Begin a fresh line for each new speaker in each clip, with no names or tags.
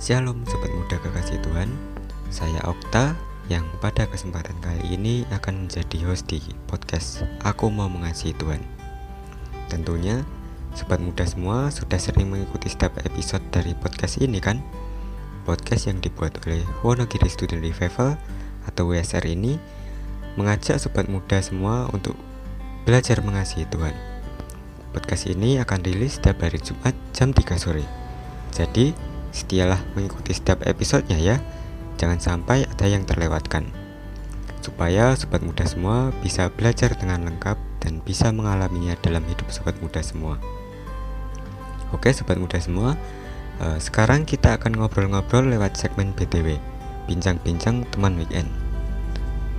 Shalom Sobat Muda Kekasih Tuhan. Saya Okta yang pada kesempatan kali ini akan menjadi host di podcast Aku Mau Mengasihi Tuhan. Tentunya Sobat Muda semua sudah sering mengikuti setiap episode dari podcast ini kan? Podcast yang dibuat oleh Wonogiri Student Revival atau WSR ini mengajak Sobat Muda semua untuk belajar mengasihi Tuhan. Podcast ini akan rilis setiap hari Jumat jam 3 sore. Jadi Setialah mengikuti setiap episodenya ya. Jangan sampai ada yang terlewatkan. Supaya sobat muda semua bisa belajar dengan lengkap Dan bisa mengalaminya dalam hidup sobat muda semua. Oke sobat muda semua uh, Sekarang kita akan ngobrol-ngobrol lewat segmen BTW Bincang-bincang teman weekend.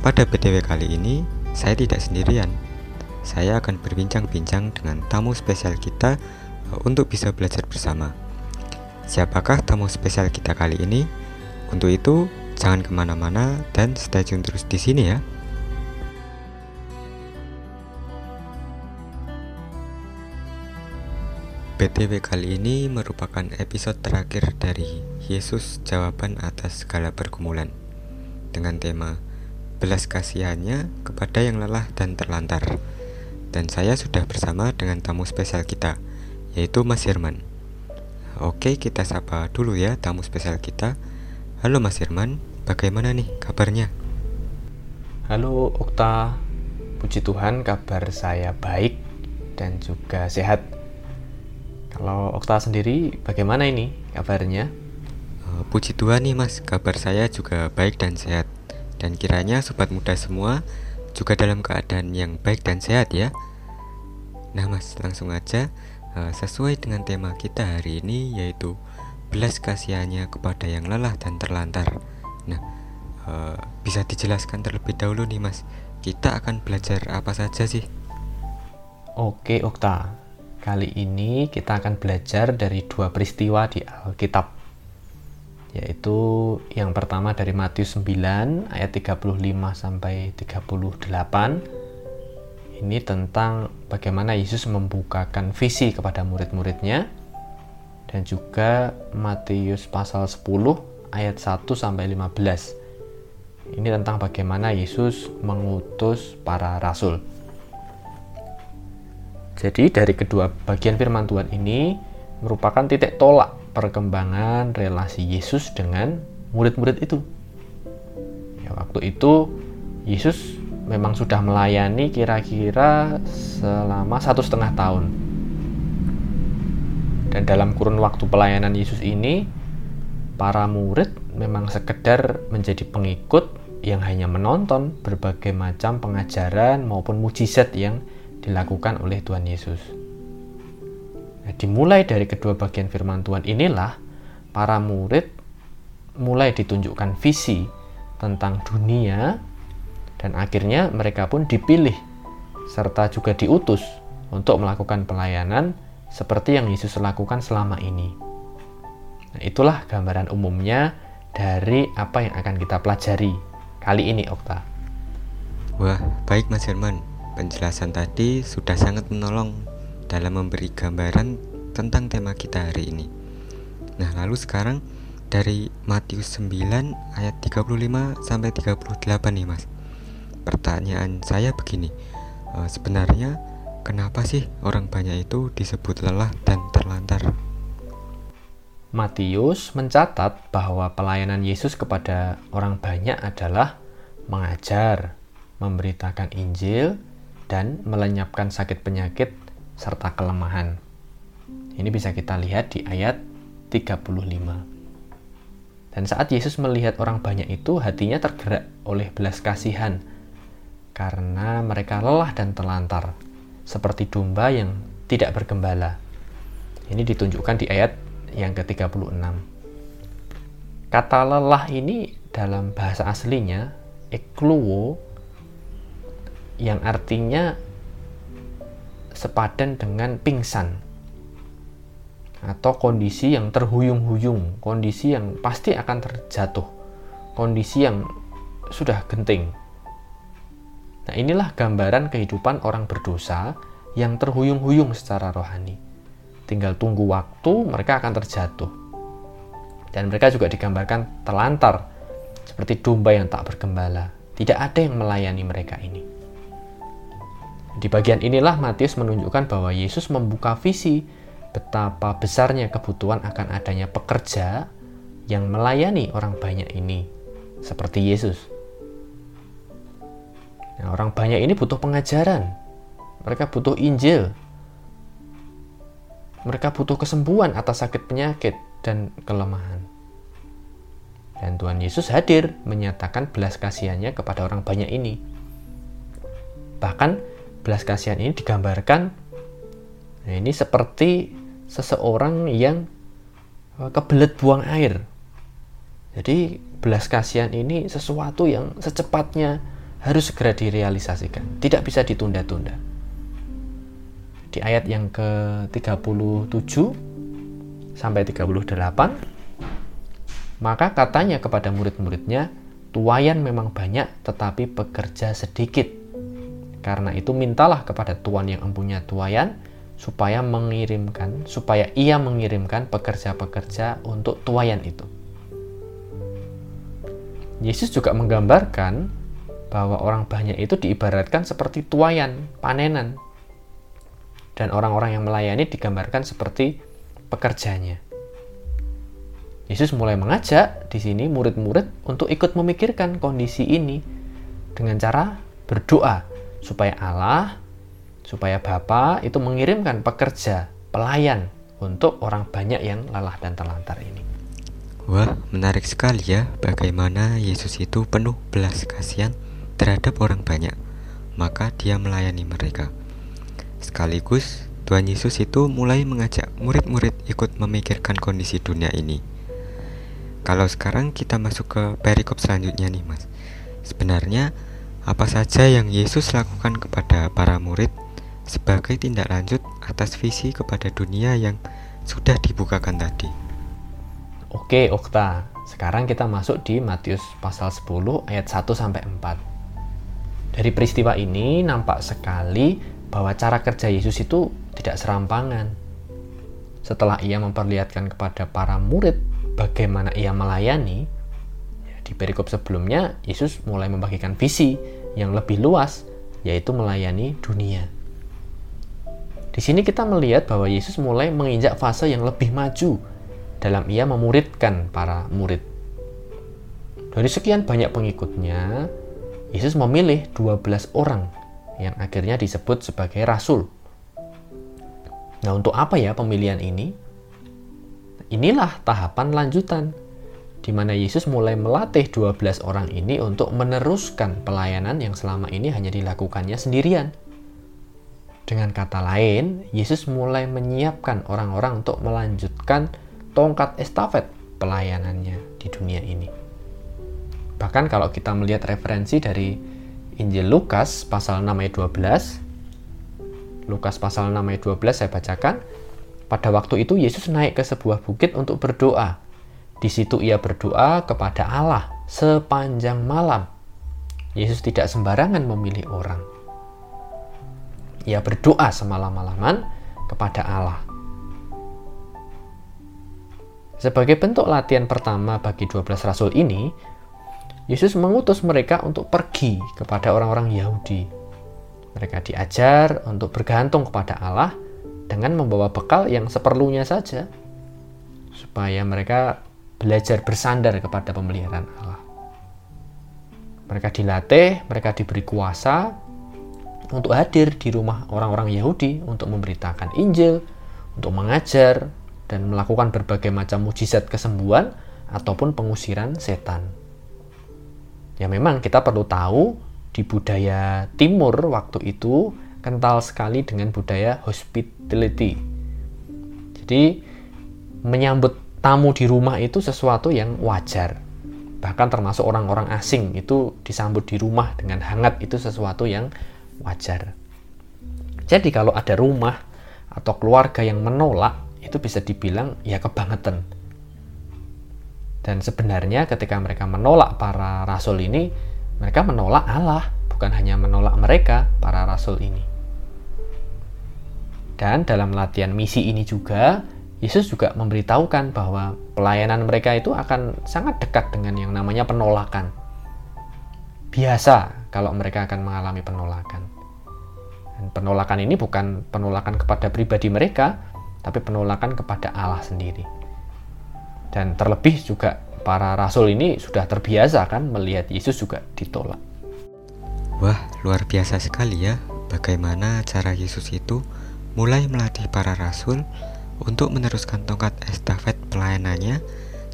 Pada BTW kali ini Saya tidak sendirian. Saya akan berbincang-bincang dengan tamu spesial kita uh, Untuk bisa belajar bersama Siapakah tamu spesial kita kali ini? Untuk itu, jangan ke mana-mana dan stay tune terus di sini ya. BTW kali ini merupakan episode terakhir dari Yesus jawaban atas segala pergumulan dengan tema belas kasihannya kepada yang lelah dan terlantar. Dan saya sudah bersama dengan tamu spesial kita, yaitu Mas Herman. Oke, kita sapa dulu ya tamu spesial kita. Halo Mas Firman, bagaimana nih kabarnya?
Halo Okta, puji Tuhan kabar saya baik dan juga sehat. Kalau Okta sendiri bagaimana ini kabarnya?
Uh, puji Tuhan nih Mas, kabar saya juga baik dan sehat. Dan kiranya sobat muda semua juga dalam keadaan yang baik dan sehat ya. Nah Mas, langsung aja Eh, sesuai dengan tema kita hari ini yaitu belas kasihannya kepada yang lelah dan terlantar. Nah, bisa dijelaskan terlebih dahulu nih Mas, kita akan belajar apa saja sih?
Oke Okta, kali ini kita akan belajar dari dua peristiwa di Alkitab yaitu yang pertama dari Matius 9 ayat 35 sampai 38 ini tentang bagaimana Yesus membukakan visi kepada murid-muridnya dan juga Matius pasal 10 ayat 1 sampai 15. Ini tentang bagaimana Yesus mengutus para rasul. Jadi dari kedua bagian firman Tuhan ini merupakan titik tolak perkembangan relasi Yesus dengan murid-murid itu. Ya, waktu itu Yesus memang sudah melayani kira-kira selama satu setengah tahun. Dan dalam kurun waktu pelayanan Yesus ini, para murid memang sekedar menjadi pengikut yang hanya menonton berbagai macam pengajaran maupun mujizat yang dilakukan oleh Tuhan Yesus. Nah, dimulai dari kedua bagian firman Tuhan inilah para murid mulai ditunjukkan visi tentang dunia dan akhirnya mereka pun dipilih serta juga diutus untuk melakukan pelayanan seperti yang Yesus lakukan selama ini. Nah, itulah gambaran umumnya dari apa yang akan kita pelajari kali ini, Okta.
Wah, baik Mas Herman. Penjelasan tadi sudah sangat menolong dalam memberi gambaran tentang tema kita hari ini. Nah, lalu sekarang dari Matius 9 ayat 35 sampai 38 nih, Mas. Pertanyaan saya begini, e, sebenarnya kenapa sih orang banyak itu disebut lelah dan terlantar?
Matius mencatat bahwa pelayanan Yesus kepada orang banyak adalah mengajar, memberitakan Injil, dan melenyapkan sakit penyakit serta kelemahan. Ini bisa kita lihat di ayat 35. Dan saat Yesus melihat orang banyak itu, hatinya tergerak oleh belas kasihan karena mereka lelah dan terlantar, seperti domba yang tidak bergembala. Ini ditunjukkan di ayat yang ke-36. Kata lelah ini dalam bahasa aslinya ekluo yang artinya sepadan dengan pingsan atau kondisi yang terhuyung-huyung, kondisi yang pasti akan terjatuh, kondisi yang sudah genting, Nah, inilah gambaran kehidupan orang berdosa yang terhuyung-huyung secara rohani. Tinggal tunggu waktu, mereka akan terjatuh. Dan mereka juga digambarkan terlantar, seperti domba yang tak bergembala. Tidak ada yang melayani mereka ini. Di bagian inilah Matius menunjukkan bahwa Yesus membuka visi betapa besarnya kebutuhan akan adanya pekerja yang melayani orang banyak ini, seperti Yesus. Nah, orang banyak ini butuh pengajaran, mereka butuh Injil, mereka butuh kesembuhan atas sakit penyakit dan kelemahan. Dan Tuhan Yesus hadir menyatakan belas kasihannya kepada orang banyak ini. Bahkan belas kasihan ini digambarkan nah ini seperti seseorang yang eh, kebelet buang air. Jadi belas kasihan ini sesuatu yang secepatnya harus segera direalisasikan, tidak bisa ditunda-tunda. Di ayat yang ke-37 sampai 38 maka katanya kepada murid-muridnya, tuayan memang banyak tetapi pekerja sedikit. Karena itu mintalah kepada tuan yang empunya tuayan supaya mengirimkan supaya ia mengirimkan pekerja-pekerja untuk tuayan itu. Yesus juga menggambarkan bahwa orang banyak itu diibaratkan seperti tuayan, panenan. Dan orang-orang yang melayani digambarkan seperti pekerjanya. Yesus mulai mengajak di sini murid-murid untuk ikut memikirkan kondisi ini dengan cara berdoa supaya Allah supaya Bapak itu mengirimkan pekerja, pelayan untuk orang banyak yang lelah dan terlantar ini.
Wah, menarik sekali ya bagaimana Yesus itu penuh belas kasihan terhadap orang banyak, maka dia melayani mereka. Sekaligus, Tuhan Yesus itu mulai mengajak murid-murid ikut memikirkan kondisi dunia ini. Kalau sekarang kita masuk ke perikop selanjutnya nih mas Sebenarnya apa saja yang Yesus lakukan kepada para murid sebagai tindak lanjut atas visi kepada dunia yang sudah dibukakan tadi.
Oke, Okta. Sekarang kita masuk di Matius pasal 10 ayat 1 sampai 4. Dari peristiwa ini nampak sekali bahwa cara kerja Yesus itu tidak serampangan. Setelah ia memperlihatkan kepada para murid bagaimana ia melayani, ya, di perikop sebelumnya Yesus mulai membagikan visi yang lebih luas, yaitu melayani dunia. Di sini kita melihat bahwa Yesus mulai menginjak fase yang lebih maju dalam ia memuridkan para murid. Dari sekian banyak pengikutnya, Yesus memilih 12 orang yang akhirnya disebut sebagai rasul. Nah, untuk apa ya pemilihan ini? Inilah tahapan lanjutan di mana Yesus mulai melatih 12 orang ini untuk meneruskan pelayanan yang selama ini hanya dilakukannya sendirian. Dengan kata lain, Yesus mulai menyiapkan orang-orang untuk melanjutkan tongkat estafet pelayanannya di dunia ini. Bahkan kalau kita melihat referensi dari Injil Lukas pasal 6 ayat 12, Lukas pasal 6 ayat 12 saya bacakan, pada waktu itu Yesus naik ke sebuah bukit untuk berdoa. Di situ ia berdoa kepada Allah sepanjang malam. Yesus tidak sembarangan memilih orang ia berdoa semalam-malaman kepada Allah. Sebagai bentuk latihan pertama bagi 12 rasul ini, Yesus mengutus mereka untuk pergi kepada orang-orang Yahudi. Mereka diajar untuk bergantung kepada Allah dengan membawa bekal yang seperlunya saja, supaya mereka belajar bersandar kepada pemeliharaan Allah. Mereka dilatih, mereka diberi kuasa, untuk hadir di rumah orang-orang Yahudi untuk memberitakan Injil, untuk mengajar, dan melakukan berbagai macam mujizat kesembuhan ataupun pengusiran setan. Ya memang kita perlu tahu di budaya timur waktu itu kental sekali dengan budaya hospitality. Jadi menyambut tamu di rumah itu sesuatu yang wajar. Bahkan termasuk orang-orang asing itu disambut di rumah dengan hangat itu sesuatu yang wajar. Jadi kalau ada rumah atau keluarga yang menolak, itu bisa dibilang ya kebangetan. Dan sebenarnya ketika mereka menolak para rasul ini, mereka menolak Allah, bukan hanya menolak mereka, para rasul ini. Dan dalam latihan misi ini juga, Yesus juga memberitahukan bahwa pelayanan mereka itu akan sangat dekat dengan yang namanya penolakan. Biasa kalau mereka akan mengalami penolakan. Dan penolakan ini bukan penolakan kepada pribadi mereka, tapi penolakan kepada Allah sendiri. Dan terlebih juga para rasul ini sudah terbiasa kan melihat Yesus juga ditolak.
Wah, luar biasa sekali ya bagaimana cara Yesus itu mulai melatih para rasul untuk meneruskan tongkat estafet pelayanannya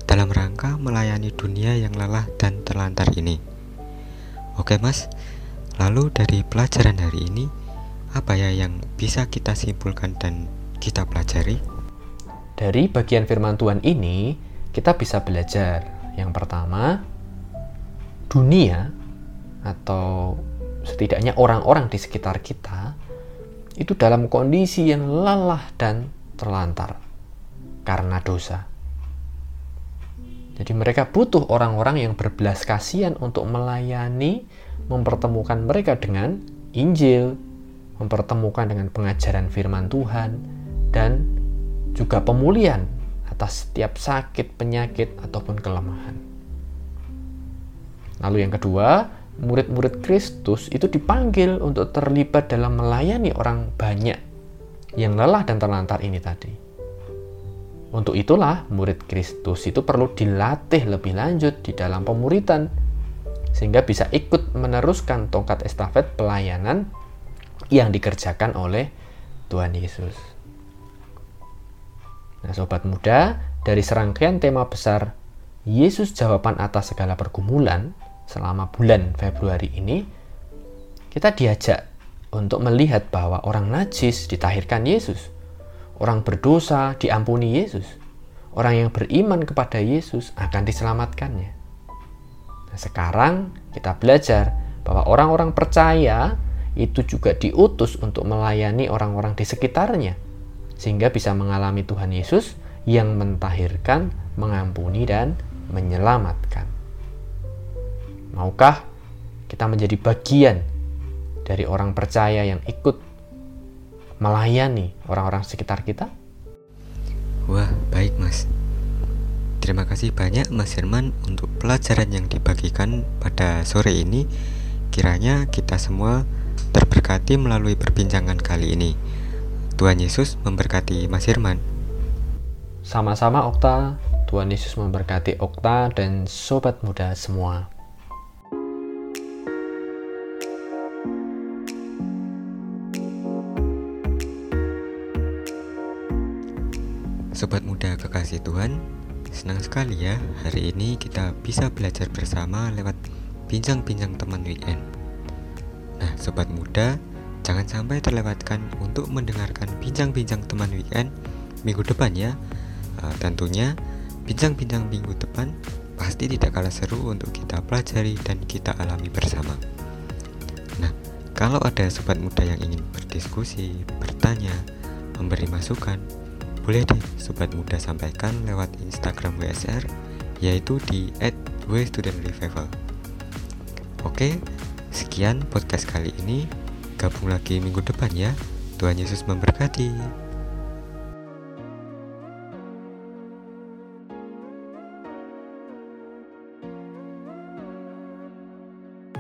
dalam rangka melayani dunia yang lelah dan terlantar ini. Oke, Mas. Lalu dari pelajaran hari ini, apa ya yang bisa kita simpulkan dan kita pelajari?
Dari bagian firman Tuhan ini, kita bisa belajar. Yang pertama, dunia atau setidaknya orang-orang di sekitar kita itu dalam kondisi yang lelah dan terlantar karena dosa. Jadi mereka butuh orang-orang yang berbelas kasihan untuk melayani, mempertemukan mereka dengan Injil, mempertemukan dengan pengajaran firman Tuhan, dan juga pemulihan atas setiap sakit, penyakit, ataupun kelemahan. Lalu yang kedua, murid-murid Kristus itu dipanggil untuk terlibat dalam melayani orang banyak yang lelah dan terlantar ini tadi. Untuk itulah murid Kristus itu perlu dilatih lebih lanjut di dalam pemuritan sehingga bisa ikut meneruskan tongkat estafet pelayanan yang dikerjakan oleh Tuhan Yesus. Nah, sobat muda, dari serangkaian tema besar Yesus jawaban atas segala pergumulan selama bulan Februari ini, kita diajak untuk melihat bahwa orang najis ditahirkan Yesus Orang berdosa diampuni Yesus. Orang yang beriman kepada Yesus akan diselamatkannya. Nah, sekarang kita belajar bahwa orang-orang percaya itu juga diutus untuk melayani orang-orang di sekitarnya sehingga bisa mengalami Tuhan Yesus yang mentahirkan, mengampuni dan menyelamatkan. Maukah kita menjadi bagian dari orang percaya yang ikut melayani orang-orang sekitar kita?
Wah, baik Mas. Terima kasih banyak Mas Herman untuk pelajaran yang dibagikan pada sore ini. Kiranya kita semua terberkati melalui perbincangan kali ini. Tuhan Yesus memberkati Mas Herman.
Sama-sama Okta, Tuhan Yesus memberkati Okta dan sobat muda semua.
Sobat muda kekasih Tuhan, senang sekali ya hari ini kita bisa belajar bersama lewat bincang-bincang teman weekend. Nah, sobat muda, jangan sampai terlewatkan untuk mendengarkan bincang-bincang teman weekend minggu depan ya. Uh, tentunya bincang-bincang minggu depan pasti tidak kalah seru untuk kita pelajari dan kita alami bersama. Nah, kalau ada sobat muda yang ingin berdiskusi, bertanya, memberi masukan, boleh deh sobat muda sampaikan lewat Instagram WSR yaitu di @wstudentrevival. Oke, sekian podcast kali ini. Gabung lagi minggu depan ya. Tuhan Yesus memberkati.